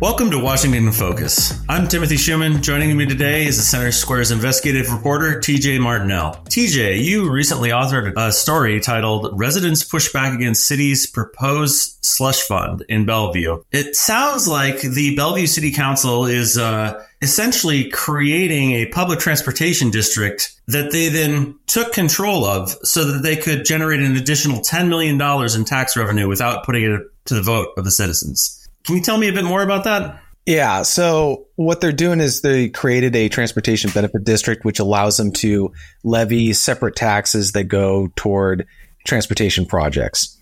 Welcome to Washington in Focus. I'm Timothy Shuman. Joining me today is the Center Square's investigative reporter, TJ Martinell. TJ, you recently authored a story titled Residents Push Back Against City's Proposed Slush Fund in Bellevue. It sounds like the Bellevue City Council is uh, essentially creating a public transportation district that they then took control of so that they could generate an additional $10 million in tax revenue without putting it to the vote of the citizens. Can you tell me a bit more about that? Yeah. So what they're doing is they created a transportation benefit district, which allows them to levy separate taxes that go toward transportation projects.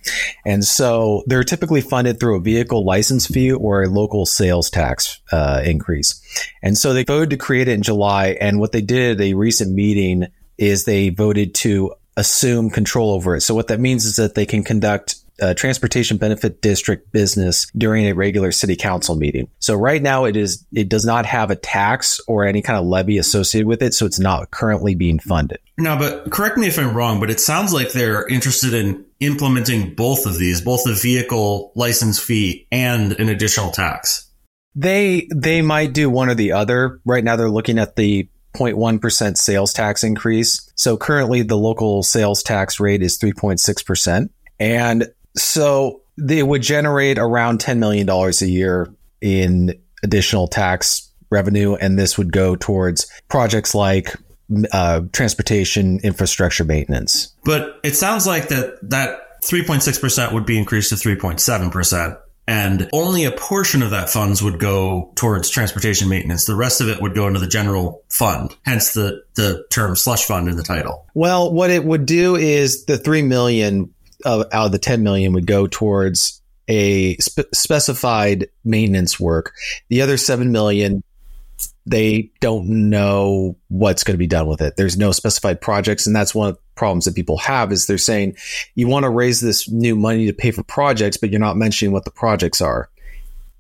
And so they're typically funded through a vehicle license fee or a local sales tax uh, increase. And so they voted to create it in July. And what they did at a recent meeting is they voted to assume control over it. So what that means is that they can conduct uh, transportation benefit district business during a regular city council meeting. So right now it is it does not have a tax or any kind of levy associated with it, so it's not currently being funded. No, but correct me if I'm wrong, but it sounds like they're interested in implementing both of these, both the vehicle license fee and an additional tax. They they might do one or the other. Right now they're looking at the 0.1% sales tax increase. So currently the local sales tax rate is 3.6%. And so they would generate around $10 million a year in additional tax revenue. And this would go towards projects like uh, transportation infrastructure maintenance. But it sounds like that that 3.6% would be increased to 3.7%. And only a portion of that funds would go towards transportation maintenance. The rest of it would go into the general fund, hence the, the term slush fund in the title. Well, what it would do is the 3 million of, out of the 10 million would go towards a spe- specified maintenance work. The other 7 million they don't know what's going to be done with it. There's no specified projects, and that's one of the problems that people have is they're saying you want to raise this new money to pay for projects, but you're not mentioning what the projects are.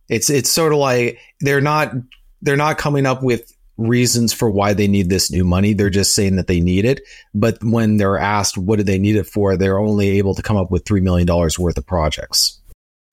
It's it's sort of like they're not they're not coming up with reasons for why they need this new money. They're just saying that they need it. But when they're asked what do they need it for, they're only able to come up with $3 million worth of projects.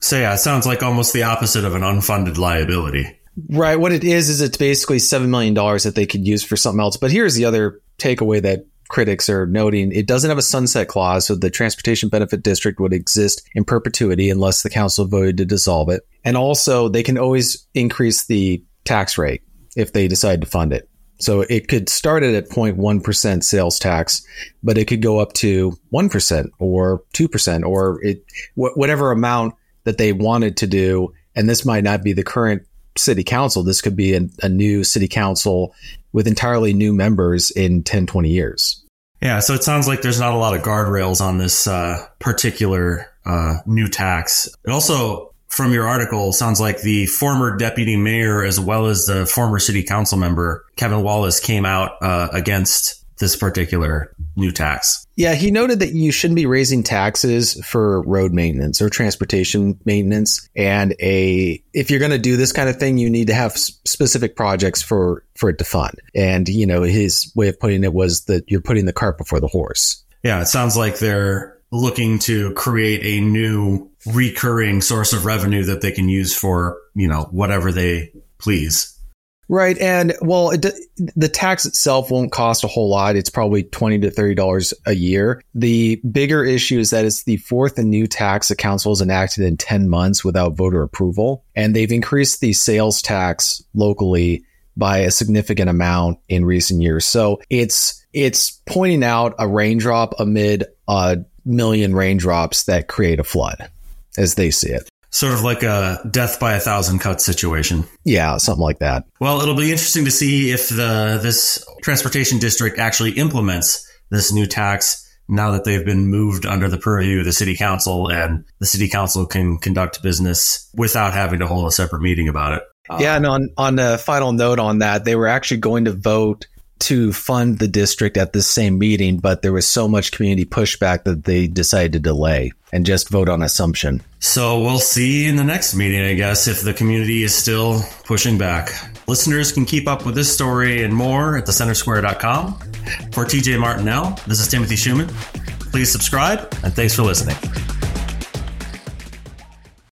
So, yeah, it sounds like almost the opposite of an unfunded liability. Right. What it is, is it's basically $7 million that they could use for something else. But here's the other takeaway that critics are noting it doesn't have a sunset clause, so the transportation benefit district would exist in perpetuity unless the council voted to dissolve it. And also, they can always increase the tax rate if they decide to fund it. So it could start at 0.1% sales tax, but it could go up to 1% or 2% or it, wh- whatever amount that they wanted to do. And this might not be the current city council. This could be a, a new city council with entirely new members in 10, 20 years. Yeah. So it sounds like there's not a lot of guardrails on this uh, particular uh, new tax. It also from your article sounds like the former deputy mayor as well as the former city council member Kevin Wallace came out uh, against this particular new tax. Yeah, he noted that you shouldn't be raising taxes for road maintenance or transportation maintenance and a if you're going to do this kind of thing you need to have specific projects for for it to fund. And you know, his way of putting it was that you're putting the cart before the horse. Yeah, it sounds like they're looking to create a new recurring source of revenue that they can use for, you know, whatever they please. Right. And well, it, the tax itself won't cost a whole lot. It's probably 20 to $30 a year. The bigger issue is that it's the fourth and new tax the council has enacted in 10 months without voter approval. And they've increased the sales tax locally by a significant amount in recent years. So it's, it's pointing out a raindrop amid a million raindrops that create a flood as they see it. Sort of like a death by a thousand cuts situation. Yeah, something like that. Well, it'll be interesting to see if the this transportation district actually implements this new tax now that they've been moved under the purview of the city council and the city council can conduct business without having to hold a separate meeting about it. Yeah, and on on a final note on that, they were actually going to vote to fund the district at this same meeting, but there was so much community pushback that they decided to delay and just vote on assumption. So we'll see in the next meeting, I guess, if the community is still pushing back. Listeners can keep up with this story and more at thecentersquare.com. For TJ Martinell, this is Timothy Shuman. Please subscribe and thanks for listening.